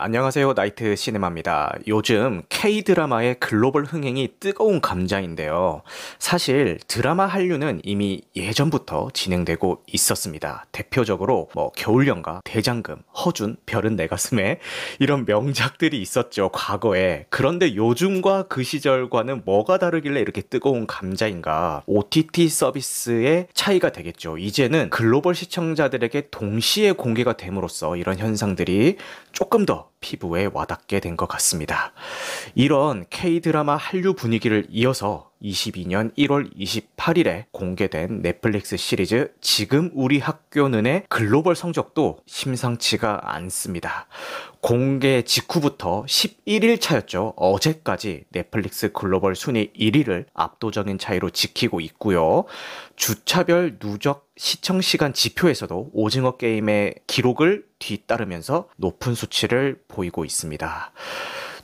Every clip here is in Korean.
안녕하세요. 나이트 시네마입니다. 요즘 K-드라마의 글로벌 흥행이 뜨거운 감자인데요. 사실 드라마 한류는 이미 예전부터 진행되고 있었습니다. 대표적으로 뭐 겨울연가, 대장금, 허준, 별은 내 가슴에 이런 명작들이 있었죠. 과거에. 그런데 요즘과 그 시절과는 뭐가 다르길래 이렇게 뜨거운 감자인가? OTT 서비스의 차이가 되겠죠. 이제는 글로벌 시청자들에게 동시에 공개가 됨으로써 이런 현상들이 조금 더 피부에 와닿게 된 것 같습니다. 이런 K-드라마 한류 분위기를 이어서 22년 1월 28일에 공개된 넷플릭스 시리즈 지금 우리 학교 는의 글로벌 성적도 심상치가 않습니다. 공개 직후부터 11일 차였죠. 어제까지 넷플릭스 글로벌 순위 1위를 압도적인 차이로 지키고 있고요. 주차별 누적 시청 시간 지표에서도 오징어 게임의 기록을 뒤따르면서 높은 수치를 보이고 있습니다.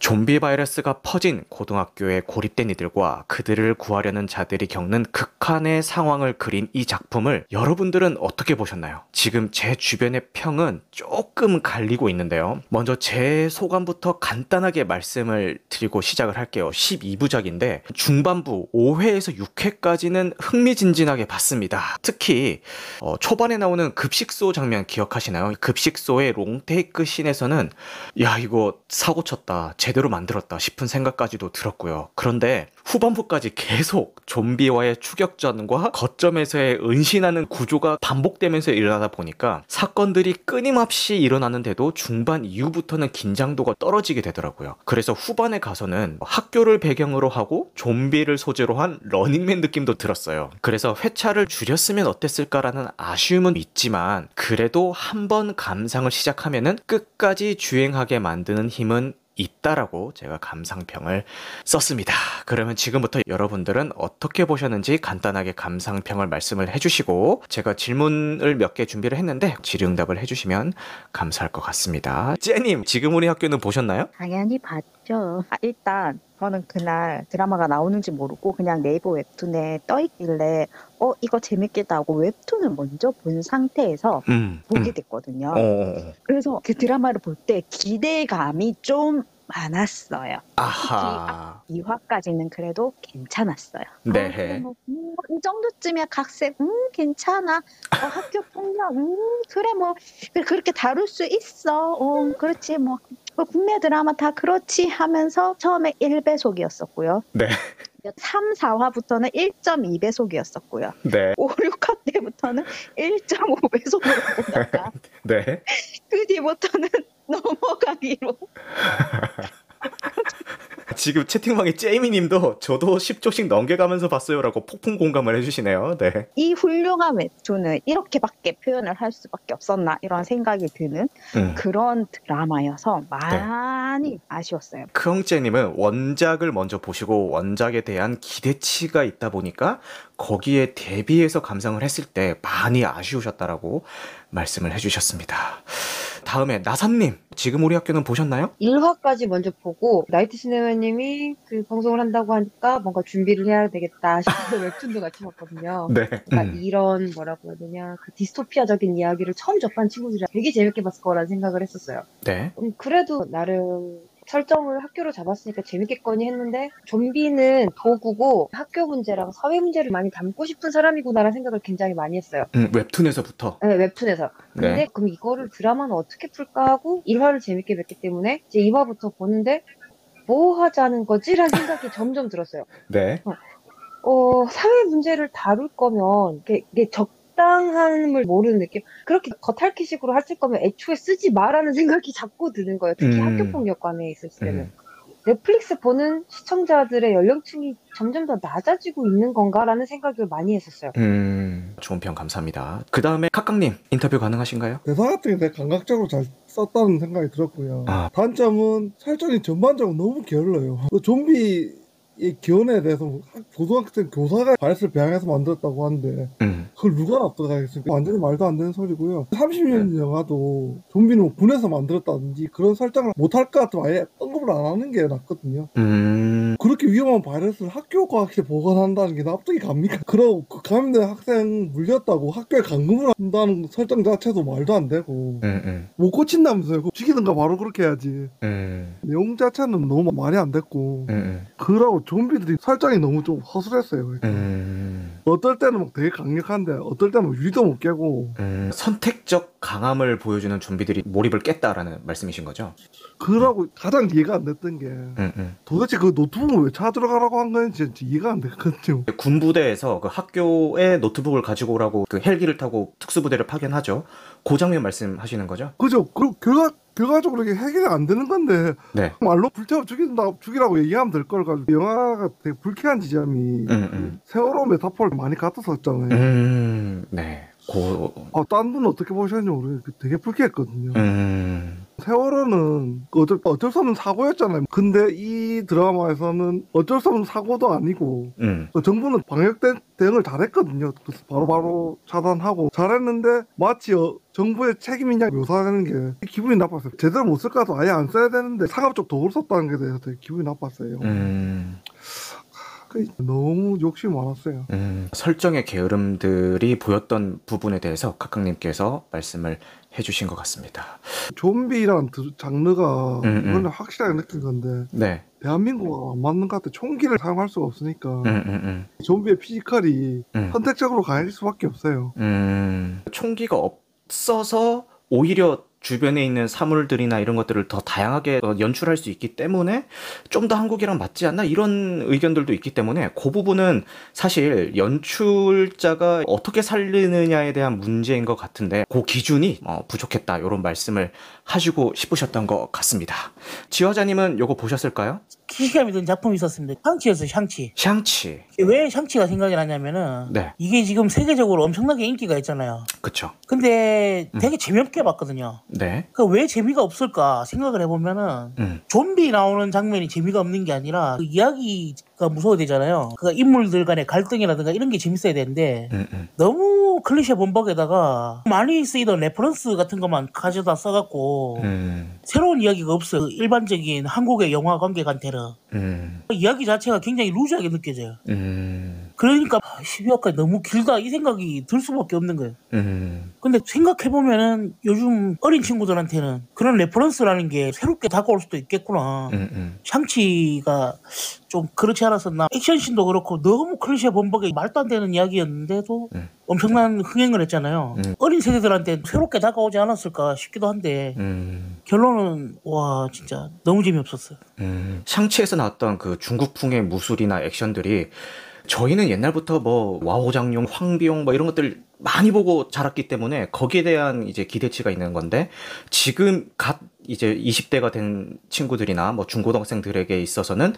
좀비 바이러스가 퍼진 고등학교에 고립된 이들과 그들을 구하려는 자들이 겪는 극한의 상황을 그린 이 작품을 여러분들은 어떻게 보셨나요? 지금 제 주변의 평은 조금 갈리고 있는데요. 먼저 제 소감부터 간단하게 말씀을 드리고 시작을 할게요. 12부작인데 중반부 5회에서 6회까지는 흥미진진하게 봤습니다. 특히 어, 초반에 나오는 급식소 장면 기억하시나요? 급식소의 롱테이크 씬에서는 야 이거 사고 쳤다. 제 대로 만들었다 싶은 생각까지도 들었고요. 그런데 후반부까지 계속 좀비와의 추격전과 거점에서의 은신하는 구조가 반복되면서 일어나다 보니까 사건들이 끊임없이 일어나는데도 중반 이후부터는 긴장도가 떨어지게 되더라고요. 그래서 후반에 가서는 학교를 배경으로 하고 좀비를 소재로 한 러닝맨 느낌도 들었어요. 그래서 회차를 줄였으면 어땠을까라는 아쉬움은 있지만 그래도 한번 감상을 시작하면은 끝까지 주행하게 만드는 힘은 있다라고 제가 감상평을 썼습니다. 그러면 지금부터 여러분들은 어떻게 보셨는지 간단하게 감상평을 말씀을 해주시고 제가 질문을 몇 개 준비를 했는데 질의응답을 해주시면 감사할 것 같습니다. 쟤님 지금 우리 학교는 보셨나요? 당연히 봤죠. 아, 일단 저는 그날 드라마가 나오는지 모르고 그냥 네이버 웹툰에 떠 있길래 어 이거 재밌겠다 하고 웹툰을 먼저 본 상태에서 음, 보게 음. 됐거든요. 어, 어, 어. 그래서 그 드라마를 볼 때 기대감이 좀 많았어요. 아하. 2화까지는 그래도 괜찮았어요. 네. 어, 그래 뭐, 음, 이 정도쯤이야 각색, 음, 괜찮아. 어, 학교 폭력, 음, 그래, 뭐, 그렇게 다룰 수 있어. 어, 그렇지, 뭐. 뭐 국내 드라마 다 그렇지 하면서 처음에 1배속이었었고요. 네. 3, 4화부터는 1.2배속이었었고요. 네. 5, 6화 때부터는 1.5배속으로 보다가 네. 그 뒤부터는 넘어가기로. 지금 채팅방에 째이미님도 저도 10초씩 넘겨가면서 봤어요라고 폭풍 공감을 해주시네요. 네. 이 훌륭한 웹툰을 이렇게밖에 표현을 할 수밖에 없었나 이런 생각이 드는 음. 그런 드라마여서 많이 아쉬웠어요. 크엉째님은 원작을 먼저 보시고 원작에 대한 기대치가 있다 보니까 거기에 대비해서 감상을 했을 때 많이 아쉬우셨다라고 말씀을 해주셨습니다. 다음에 나사님 지금 우리 학교는 보셨나요? 1화까지 먼저 보고 나이트 시네마님이 그 방송을 한다고 하니까 뭔가 준비를 해야 되겠다 싶어서 웹툰도 같이 봤거든요. 네. 그러니까 음. 이런 뭐라고 해야 되냐 그 디스토피아적인 이야기를 처음 접한 친구들이랑 되게 재밌게 봤을 거라는 생각을 했었어요. 네. 음, 그래도 나름 설정을 학교로 잡았으니까 재밌겠거니 했는데 좀비는 도구고 학교 문제랑 사회 문제를 많이 담고 싶은 사람이구나라는 생각을 굉장히 많이 했어요. 음, 웹툰에서부터. 네, 웹툰에서. 근데 네. 그럼 이거를 드라마는 어떻게 풀까 하고 1화를 재밌게 봤기 때문에 이제 2화부터 보는데 뭐 하자는 거지라는 생각이 점점 들었어요. 네. 어, 사회 문제를 다룰 거면 이게, 이게 적 당함을 모르는 느낌. 그렇게 겉핥기식으로 할 거면 애초에 쓰지 마라는 생각이 자꾸 드는 거예요. 특히 음. 학교폭력관에 있을 때는. 음. 넷플릭스 보는 시청자들의 연령층이 점점 더 낮아지고 있는 건가라는 생각을 많이 했었어요. 음, 좋은 평 감사합니다. 그 다음에 카깡님 인터뷰 가능하신가요? 대사 같은 게 되게 감각적으로 잘 썼다는 생각이 들었고요. 아. 단점은 설정이 전반적으로 너무 게을러요. 또 좀비 의 기원에 대해서 학- 고등학생 교사가 바이러스를 배양해서 만들었다고 하는데 음, 그걸 누가 납득하겠습니까? 완전히 말도 안 되는 소리고요. 30년 영화도 좀비는 뭐 군에서 만들었다든지 그런 설정을 못할 것 같으면 아예 뻥 언급을 안 하는 게 낫거든요. 음, 그렇게 위험한 바이러스를 학교 과학실에 보관한다는 게 납득이 갑니까? 그러고 그 감염된 학생 물렸다고 학교에 감금을 한다는 설정 자체도 말도 안 되고 음, 음, 못 고친다면서요. 죽이든가 바로 그렇게 해야지. 음, 내용 자체는 너무 말이 안 됐고 음, 그러고 좀비들이 설정이 너무 좀 허술했어요. 음, 어떨 때는 막 되게 강력한데 어떨 때는 막 유리도 못 깨고 음, 선택적 강함을 보여주는 좀비들이 몰입을 깼다라는 말씀이신 거죠? 그러고 가장 이해가 안 됐던 게 음, 음. 도대체 그 노트북을 왜 찾아들어가라고 한 건지 진짜 이해가 안 됐거든요. 군부대에서 그 학교에 노트북을 가지고 오라고 그 헬기를 타고 특수부대를 파견하죠. 그 장면 말씀하시는 거죠? 그죠? 그 결과 결과적으로 이게 해결이 안 되는 건데 네. 말로 불태워 죽인다 죽이라고 얘기하면 될 걸 가지고 영화가 되게 불쾌한 지점이 음, 음. 세월호 메타포를 많이 갖다 썼잖아요. 음, 네. 고, 아, 딴 분은 어떻게 보셨는지 모르겠는데 되게 불쾌했거든요. 음, 세월호는 그 어쩔, 어쩔 수 없는 사고였잖아요. 근데 이 드라마에서는 어쩔 수 없는 사고도 아니고 음, 또 정부는 방역 대, 대응을 잘했거든요. 그래서 바로바로 차단하고 잘했는데 마치 어, 정부의 책임이냐 묘사하는 게 기분이 나빴어요. 제대로 못쓸 거라도 아예 안 써야 되는데 상업적 도구를 썼다는 게 대해서 되게 기분이 나빴어요. 음, 그 너무 욕심이 많았어요. 음. 설정의 게으름들이 보였던 부분에 대해서 각각님께서 말씀을 해주신 것 같습니다. 드- 장르가 음, 음. 이건 확실하게 느낀 건데 네. 대한민국과 안 맞는 것 같아. 총기를 사용할 수가 없으니까 음, 음, 음. 좀비의 피지컬이 음. 선택적으로 강해질 수밖에 없어요. 음, 총기가 없어서 오히려 주변에 있는 사물들이나 이런 것들을 더 다양하게 어, 연출할 수 있기 때문에 좀 더 한국이랑 맞지 않나 이런 의견들도 있기 때문에 그 부분은 사실 연출자가 어떻게 살리느냐에 대한 문제인 것 같은데 그 기준이 어, 부족했다 이런 말씀을 하시고 싶으셨던 것 같습니다. 지화자님은 요거 보셨을까요? 기시감이 든 작품이 있었습니다. 샹치였어요, 샹치. 샹치. 왜 샹치가 생각이 나냐면은 네, 이게 지금 세계적으로 엄청나게 인기가 있잖아요. 그쵸. 근데 음. 되게 재미없게 봤거든요. 네, 그 왜 재미가 없을까 생각을 해보면은 음, 좀비 나오는 장면이 재미가 없는 게 아니라 그 이야기 가 무서워야 되잖아요. 그 인물들 간의 갈등이라든가 이런 게 재밌어야 되는데 음, 음, 너무 클리셰 범벅에다가 많이 쓰이던 reference 같은 것만 가져다 써갖고 음, 새로운 이야기가 없어요. 그 일반적인 한국의 영화 관객한테는 음, 그 이야기 자체가 굉장히 loose하게 느껴져요. 음, 그러니까 12화까지 너무 길다 이 생각이 들 수밖에 없는 거예요. 음, 근데 생각해보면은 요즘 어린 친구들한테는 그런 reference라는 게 새롭게 다가올 수도 있겠구나. 음, 음. 샹치가 좀 그렇지 않았었나. 액션씬도 그렇고 너무 클리셰 범벅에 말도 안 되는 이야기였는데도 음. 엄청난 흥행을 했잖아요. 음. 어린 세대들한테 새롭게 다가오지 않았을까 싶기도 한데 음, 결론은 와 진짜 너무 재미없었어요. 음. 샹치에서 나왔던 그 중국풍의 무술이나 액션들이 저희는 옛날부터 뭐 와호장룡, 황비용 뭐 이런 것들 많이 보고 자랐기 때문에 거기에 대한 이제 기대치가 있는 건데 지금 갓 이제 20대가 된 친구들이나 뭐 중고등학생들에게 있어서는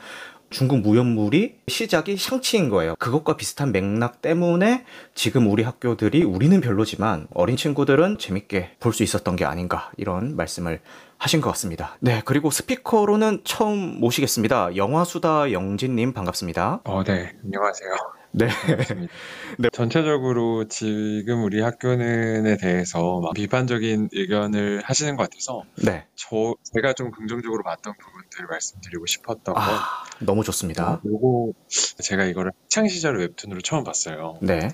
중국 무협물이 시작이 샹치인 거예요. 그것과 비슷한 맥락 때문에 지금 우리 학교들이 우리는 별로지만 어린 친구들은 재밌게 볼 수 있었던 게 아닌가 이런 말씀을 하신 것 같습니다. 네, 그리고 스피커로는 처음 모시겠습니다. 영화수다 영진님 반갑습니다. 어, 네, 안녕하세요. 네. 네. 전체적으로 지금 우리 학교는에 대해서 막 비판적인 의견을 하시는 것 같아서 네. 저 제가 좀 긍정적으로 봤던 부분들을 말씀드리고 싶었던 건 아, 너무 좋습니다. 요거 제가 이거를 학창 시절 웹툰으로 처음 봤어요. 네.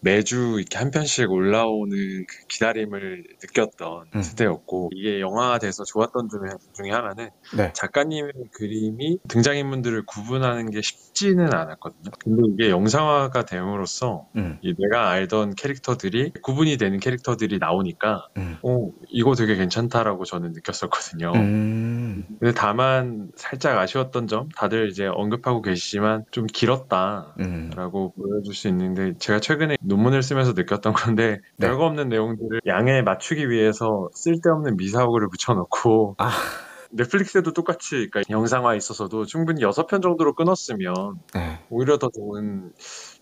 매주 이렇게 한 편씩 올라오는 그 기다림을 느꼈던 음. 세대였고 이게 영화가 돼서 좋았던 점 중에 하나는 네. 작가님의 그림이 등장인물들을 구분하는 게 쉽지는 않았거든요. 근데 이게 영상화가 됨으로써 음. 이 내가 알던 캐릭터들이 구분이 되는 캐릭터들이 나오니까 음. 어 이거 되게 괜찮다라고 저는 느꼈었거든요. 음. 근데 다만 살짝 아쉬웠던 점 다들 이제 언급하고 계시지만 좀 길었다. 음. 라고 보여줄 수 있는데 제가 최근에 논문을 쓰면서 느꼈던 건데 네. 별거 없는 내용들을 양에 맞추기 위해서 쓸데없는 미사오그를 붙여놓고 아. 넷플릭스에도 똑같이 그러니까 영상화 있어서도 충분히 6편 정도로 끊었으면 네. 오히려 더 좋은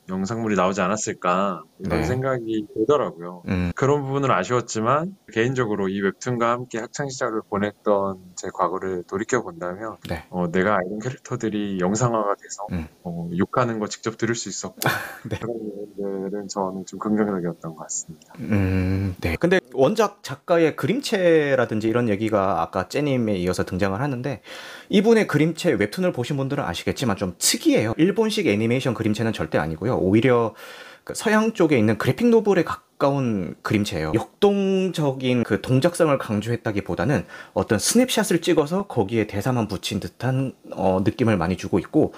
영상물이 나오지 않았을까 이런 네. 생각이 들더라고요. 음. 그런 부분은 아쉬웠지만 개인적으로 이 웹툰과 함께 학창 시절을 보냈던 제 과거를 돌이켜 본다면 네. 어, 내가 알던 캐릭터들이 영상화가 돼서 음. 어, 욕하는 거 직접 들을 수 있었고 네. 그런 부분들은 저는 좀 긍정적이었던 것 같습니다. 음, 네. 근데 원작 작가의 그림체라든지 이런 얘기가 아까 째님에 이어서 등장을 하는데 이분의 그림체 웹툰을 보신 분들은 아시겠지만 좀 특이해요. 일본식 애니메이션 그림체는 절대 아니고요. 오히려 그 서양 쪽에 있는 graphic novel에 가까운 그림체예요. 역동적인 그 동작성을 강조했다기보다는 어떤 snapshot을 찍어서 거기에 대사만 붙인 듯한 어, 느낌을 많이 주고 있고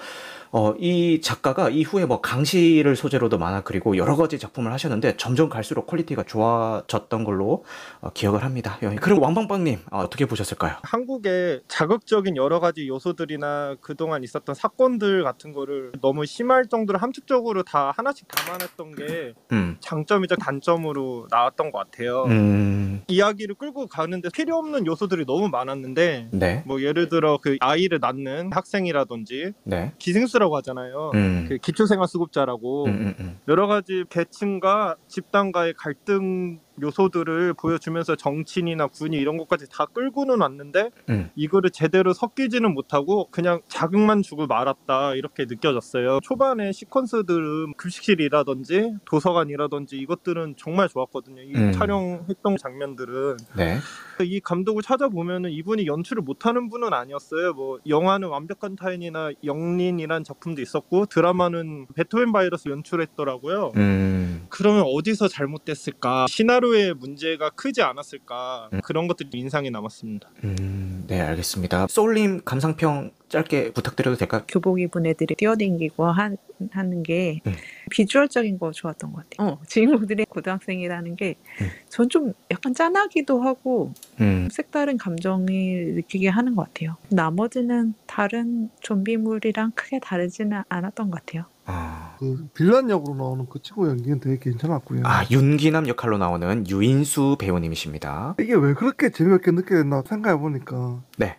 어, 이 작가가 이후에 뭐 강시를 소재로도 만화 그리고 여러 가지 작품을 하셨는데 점점 갈수록 quality가 좋아졌던 걸로 어, 기억을 합니다. 예, 그리고 왕방방님 어, 어떻게 보셨을까요? 한국의 자극적인 여러 가지 요소들이나 그동안 있었던 사건들 같은 거를 너무 심할 정도로 함축적으로 다 하나씩 담아냈던 게 음, 장점이자 단점으로 나왔던 것 같아요. 음, 이야기를 끌고 가는데 필요 없는 요소들이 너무 많았는데 네, 뭐 예를 들어 그 아이를 낳는 학생이라든지 네, 기생수 라고 하잖아요. 음, 그 기초생활수급자라고 음, 음, 음. 여러 가지 계층과 집단과의 갈등 요소들을 보여주면서 정치인이나 군이 이런 것까지 다 끌고는 왔는데 음. 이거를 제대로 섞이지는 못하고 그냥 자극만 주고 말았다 이렇게 느껴졌어요. 초반에 시퀀스들은 급식실이라든지 도서관이라든지 이것들은 정말 좋았거든요. 이 음. 촬영했던 장면들은 네, 이 감독을 찾아보면은 이분이 연출을 못하는 분은 아니었어요. 뭐 영화는 완벽한 타인이나 영린이란 작품도 있었고 드라마는 베토벤 바이러스 연출했더라고요. 음, 그러면 어디서 잘못됐을까? 시나리오 의 문제가 크지 않았을까? 음. 그런 것들이 인상이 남았습니다. 음, 네, 알겠습니다. 소울님 감상평 짧게 부탁드려도 될까요? 교복 입은 애들이 뛰어댕기고 하, 하는 게 음. 비주얼적인 거 좋았던 것 같아요. 어, 주인공들이 고등학생이라는 게 음. 전좀 약간 짠하기도 하고 음, 색다른 감정을 느끼게 하는 것 같아요. 나머지는 다른 좀비물이랑 크게 다르지는 않았던 것 같아요. 아, 그 빌런 역으로 나오는 그 친구 연기는 되게 괜찮았고요. 아, 윤기남 역할로 나오는 유인수 배우님이십니다. 이게 왜 그렇게 재미없게 느껴졌나 생각해 보니까 네.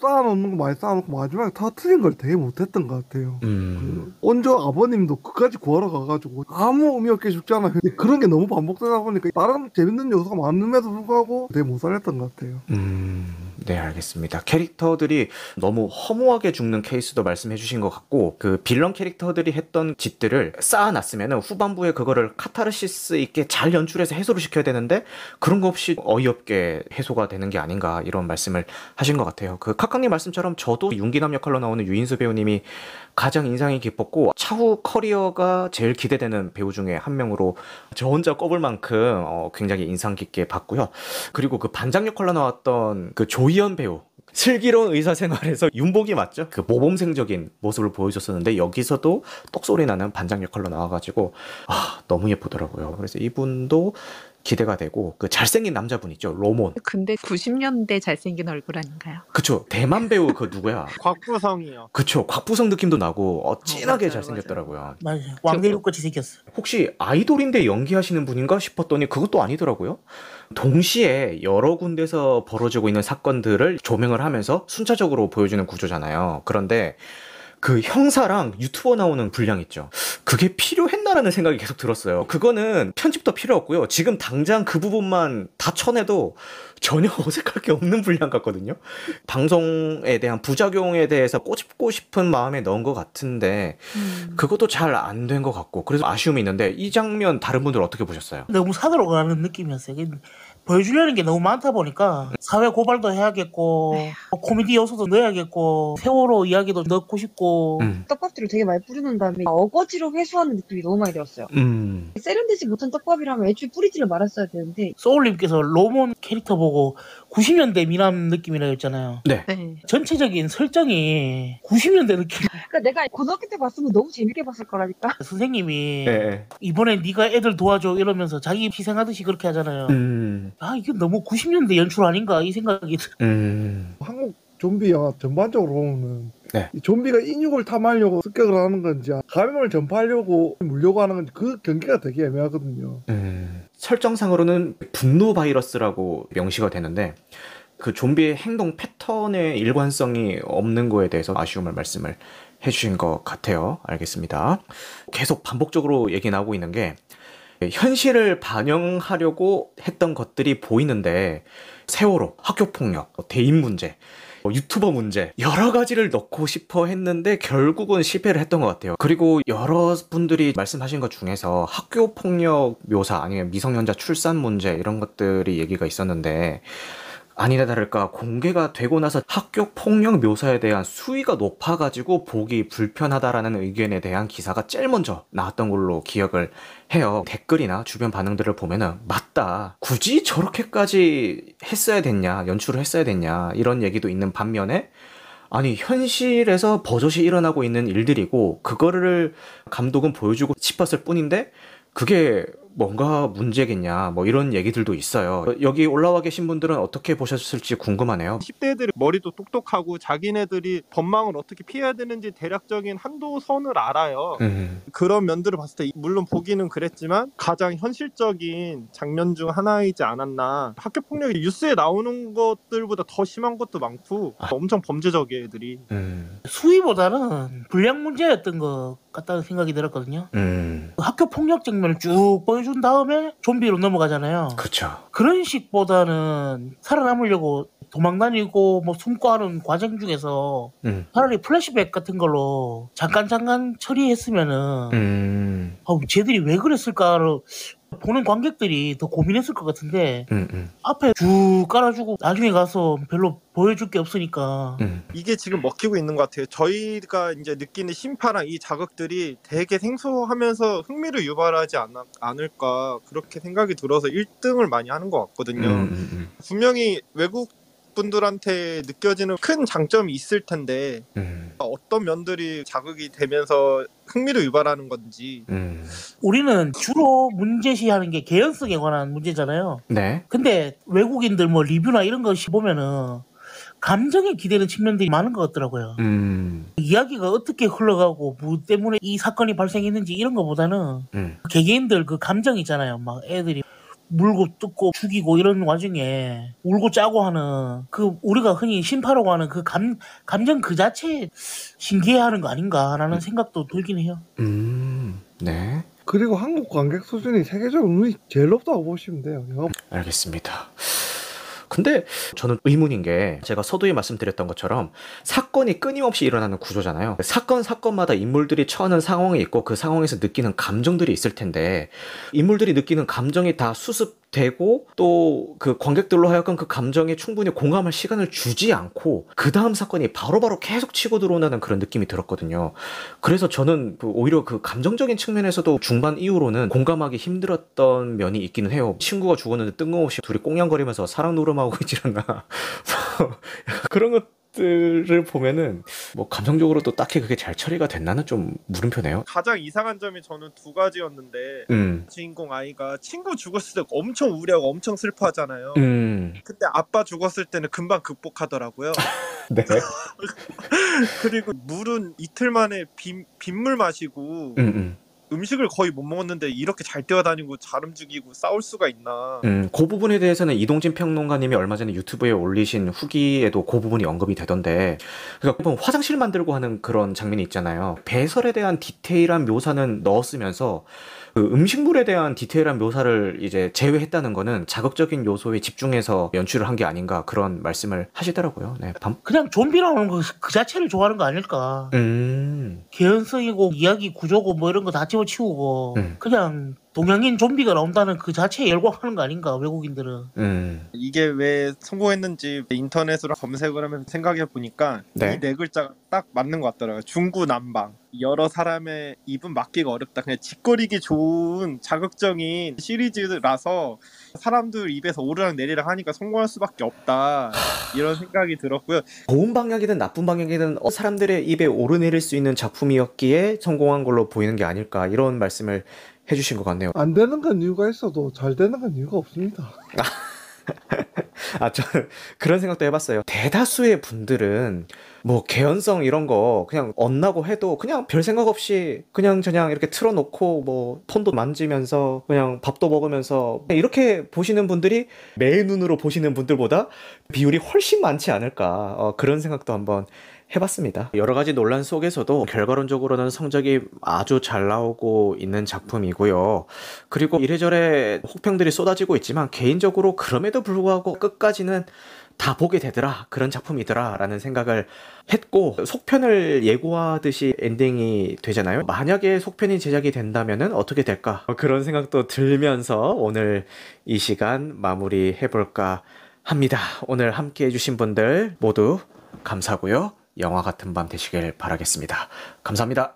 쌓아놓는 거 많이 쌓아놓고 마지막에 터트린 걸 되게 못했던 것 같아요. 음, 그 온조 아버님도 끝까지 구하러 가가지고 아무 의미 없게 죽잖아요. 그런 게 너무 반복되다 보니까 다른 재밌는 요소가 많음에도 불구하고 되게 못 살렸던 것 같아요. 음, 네, 알겠습니다. 캐릭터들이 너무 허무하게 죽는 케이스도 말씀해 주신 것 같고, 그 빌런 캐릭터들이 했던 짓들을 쌓아놨으면 후반부에 그거를 카타르시스 있게 잘 연출해서 해소를 시켜야 되는데, 그런 거 없이 어이없게 해소가 되는 게 아닌가, 이런 말씀을 하신 것 같아요. 그 카카님 말씀처럼 저도 윤기남 역할로 나오는 유인수 배우님이 가장 인상이 깊었고, 차후 커리어가 제일 기대되는 배우 중에 한 명으로 저 혼자 꼽을 만큼 어, 굉장히 인상 깊게 봤고요. 그리고 그 반장 역할로 나왔던 그 조희연 배우 슬기로운 의사 생활에서 윤복이 맞죠? 그 모범생적인 모습을 보여줬었는데 여기서도 똑소리 나는 반장 역할로 나와가지고 아 너무 예쁘더라고요. 그래서 이분도 기대가 되고 그 잘생긴 남자분 있죠 로몬 근데 90년대 잘생긴 얼굴 아닌가요? 그쵸 대만 배우 그 누구야 곽구성이요. 그쵸 곽부성 느낌도 나고 어, 진하게 맞아요, 잘생겼더라고요 맞아요. 왕대륙같이 생겼어. 혹시 아이돌인데 연기하시는 분인가 싶었더니 그것도 아니더라고요. 동시에 여러 군데서 벌어지고 있는 사건들을 조명을 하면서 순차적으로 보여주는 구조잖아요. 그런데 그 형사랑 유튜버 나오는 분량 있죠. 그게 필요했나라는 생각이 계속 들었어요. 그거는 편집도 필요 없고요. 지금 당장 그 부분만 다 쳐내도 전혀 어색할 게 없는 분량 같거든요. 방송에 대한 부작용에 대해서 꼬집고 싶은 마음에 넣은 것 같은데 음. 그것도 잘 안 된 것 같고 그래서 아쉬움이 있는데 이 장면 다른 분들 어떻게 보셨어요? 너무 산으로 가는 느낌이었어요. 보여주려는 게 너무 많다 보니까 사회 고발도 해야겠고 뭐 코미디 요소도 넣어야겠고 세월호 이야기도 넣고 싶고 음. 떡밥들을 되게 많이 뿌리는 다음에 어거지로 회수하는 느낌이 너무 많이 들었어요. 음. 세련 되지 못한 떡밥이라면 애초에 뿌리지를 말았어야 되는데 소울님께서 로몬 캐릭터 보고 90년대 미남 느낌이라 했잖아요. 네. 네. 전체적인 설정이 90년대 느낌. 그러니까 내가 고등학교 때 봤으면 너무 재밌게 봤을 거라니까. 선생님이 네. 이번에 네가 애들 도와줘 이러면서 자기 희생하듯이 그렇게 하잖아요. 음. 아 이게 너무 90년대 연출 아닌가 이 생각이 들- 음. 한국 좀비 영화 전반적으로 보면은 네. 이 좀비가 인육을 탐하려고 습격을 하는 건지 감염을 전파하려고 물려고 하는 건지 그 경계가 되게 애매하거든요. 음. 설정상으로는 분노 바이러스라고 명시가 되는데 그 좀비의 행동 패턴의 일관성이 없는 거에 대해서 아쉬움을 말씀을 해주신 것 같아요. 알겠습니다. 계속 반복적으로 얘기 나오고 있는 게 현실을 반영하려고 했던 것들이 보이는데 세월호, 학교폭력, 대인 문제 뭐 유튜버 문제 여러 가지를 넣고 싶어 했는데 결국은 실패를 했던 것 같아요. 그리고 여러 분들이 말씀하신 것 중에서 학교 폭력 묘사 아니면 미성년자 출산 문제 이런 것들이 얘기가 있었는데 아니나 다를까 공개가 되고 나서 학교 폭력 묘사에 대한 수위가 높아가지고 보기 불편하다라는 의견에 대한 기사가 제일 먼저 나왔던 걸로 기억을 해요. 댓글이나 주변 반응들을 보면은 맞다. 굳이 저렇게까지 했어야 됐냐, 연출을 했어야 됐냐 이런 얘기도 있는 반면에 아니 현실에서 버젓이 일어나고 있는 일들이고 그거를 감독은 보여주고 싶었을 뿐인데 그게 뭔가 문제겠냐 뭐 이런 얘기들도 있어요. 여기 올라와 계신 분들은 어떻게 보셨을지 궁금하네요. 10대들이 머리도 똑똑하고 자기네들이 법망을 어떻게 피해야 되는지 대략적인 한도 선을 알아요. 음, 그런 면들을 봤을 때 물론 보기는 그랬지만 가장 현실적인 장면 중 하나이지 않았나. 학교 폭력이 뉴스에 나오는 것들보다 더 심한 것도 많고 아. 엄청 범죄적이에요, 애들이. 음, 수위보다는 분량 문제였던 것 같다는 생각이 들었거든요. 음, 학교 폭력 장면을 쭉 보여 준 다음에 좀비로 넘어가잖아요. 그렇죠. 그런 식보다는 살아남으려고 도망다니고 뭐 숨고 하는 과정 중에서 음, 차라리 플래시백 같은 걸로 잠깐 잠깐 처리했으면은 음, 아, 쟤들이 왜 그랬을까를 보는 관객들이 더 고민했을 것 같은데 음, 음, 앞에 쭉 깔아주고 나중에 가서 별로 보여줄 게 없으니까 음, 이게 지금 먹히고 있는 것 같아요. 저희가 이제 느끼는 심파랑 이 자극들이 되게 생소하면서 흥미를 유발하지 않아, 않을까 그렇게 생각이 들어서 1등을 많이 하는 것 음, 같거든요. 음, 음, 분명히 외국 분들한테 느껴지는 큰 장점이 있을 텐데 음, 어떤 면들이 자극이 되면서 흥미를 유발하는 건지 음. 우리는 주로 문제시하는 게 개연성에 관한 문제잖아요. 네. 근데 외국인들 뭐 리뷰나 이런 것이 보면은 감정에 기대는 측면들이 많은 것 같더라고요. 음, 이야기가 어떻게 흘러가고 뭐 때문에 이 사건이 발생했는지 이런 것보다는 음, 개개인들 그 감정 있잖아요. 막 애들이 물고 뜯고 죽이고 이런 와중에 울고 짜고 하는 그 우리가 흔히 심파라고 하는 그 감 감정 그 자체에 신기해하는 거 아닌가라는 생각도 들긴 해요. 음, 네. 그리고 한국 관객 수준이 세계적 의미 제일 높다고 보시면 돼요. 영화 알겠습니다. 근데 저는 의문인 게 제가 서두에 말씀드렸던 것처럼 사건이 끊임없이 일어나는 구조잖아요. 사건 사건마다 인물들이 처하는 상황이 있고 그 상황에서 느끼는 감정들이 있을 텐데 인물들이 느끼는 감정이 다 수습 되고 또 그 관객들로 하여금 그 감정에 충분히 공감할 시간을 주지 않고 그 다음 사건이 바로바로 계속 치고 들어오는 그런 느낌이 들었거든요. 그래서 저는 그 오히려 그 감정적인 측면에서도 중반 이후로는 공감하기 힘들었던 면이 있기는 해요. 친구가 죽었는데 뜬금없이 둘이 꽁냥거리면서 사랑 노름하고 있지 않나. 뭐 그런 것 들을 보면은 뭐 감정적으로도 딱히 그게 잘 처리가 됐나는 좀 물음표네요. 가장 이상한 점이 저는 두 가지였는데 음, 주인공 아이가 친구 죽었을 때 엄청 우려하고 엄청 슬퍼하잖아요. 음, 근데 아빠 죽었을 때는 금방 극복하더라고요. 네. 그리고 물은 이틀 만에 빗, 빗물 마시고 음, 음. 음식을 거의 못 먹었는데 이렇게 잘 뛰어다니고 잘 움직이고 싸울 수가 있나. 음, 그 부분에 대해서는 이동진 평론가님이 얼마 전에 유튜브에 올리신 후기에도 그 부분이 언급이 되던데, 그러니까 보면 화장실 만들고 하는 그런 장면이 있잖아요. 배설에 대한 디테일한 묘사는 넣었으면서 그 음식물에 대한 디테일한 묘사를 이제 제외했다는 거는 자극적인 요소에 집중해서 연출을 한 게 아닌가 그런 말씀을 하시더라고요. 네, 밤. 그냥 좀비 나오는 거 그 자체를 좋아하는 거 아닐까. 음, 개연성이고 이야기 구조고 뭐 이런 거 다 집어치우고 음. 그냥 동양인 좀비가 나온다는 그 자체에 열광하는 거 아닌가 외국인들은. 음, 이게 왜 성공했는지 인터넷으로 검색을 하면서 생각해 보니까 네. 이네 글자가 딱 맞는 것 같더라고요. 중구난방. 여러 사람의 입은 막기가 어렵다. 그냥 짓거리기 좋은 자극적인 시리즈라서 사람들 입에서 오르락 내리락 하니까 성공할 수밖에 없다. 이런 생각이 들었고요. 좋은 방향이든 나쁜 방향이든 어, 사람들의 입에 오르내릴 수 있는 작품이었기에 성공한 걸로 보이는 게 아닐까 이런 말씀을 해주신 것 같네요. 안 되는 건 이유가 있어도 잘 되는 건 이유가 없습니다. 아, 저는 그런 생각도 해봤어요. 대다수의 분들은 뭐 개연성 이런 거 그냥 엇나고 해도 그냥 별 생각 없이 그냥 저냥 이렇게 틀어놓고 뭐 폰도 만지면서 그냥 밥도 먹으면서 이렇게 보시는 분들이 매 눈으로 보시는 분들보다 비율이 훨씬 많지 않을까 어, 그런 생각도 한번 해봤습니다. 여러 가지 논란 속에서도 결과론적으로는 성적이 아주 잘 나오고 있는 작품이고요. 그리고 이래저래 혹평들이 쏟아지고 있지만 개인적으로 그럼에도 불구하고 끝까지는 다 보게 되더라. 그런 작품이더라. 라는 생각을 했고, 속편을 예고하듯이 엔딩이 되잖아요. 만약에 속편이 제작이 된다면 어떻게 될까? 그런 생각도 들면서 오늘 이 시간 마무리 해볼까 합니다. 오늘 함께 해주신 분들 모두 감사하고요. 영화 같은 밤 되시길 바라겠습니다. 감사합니다.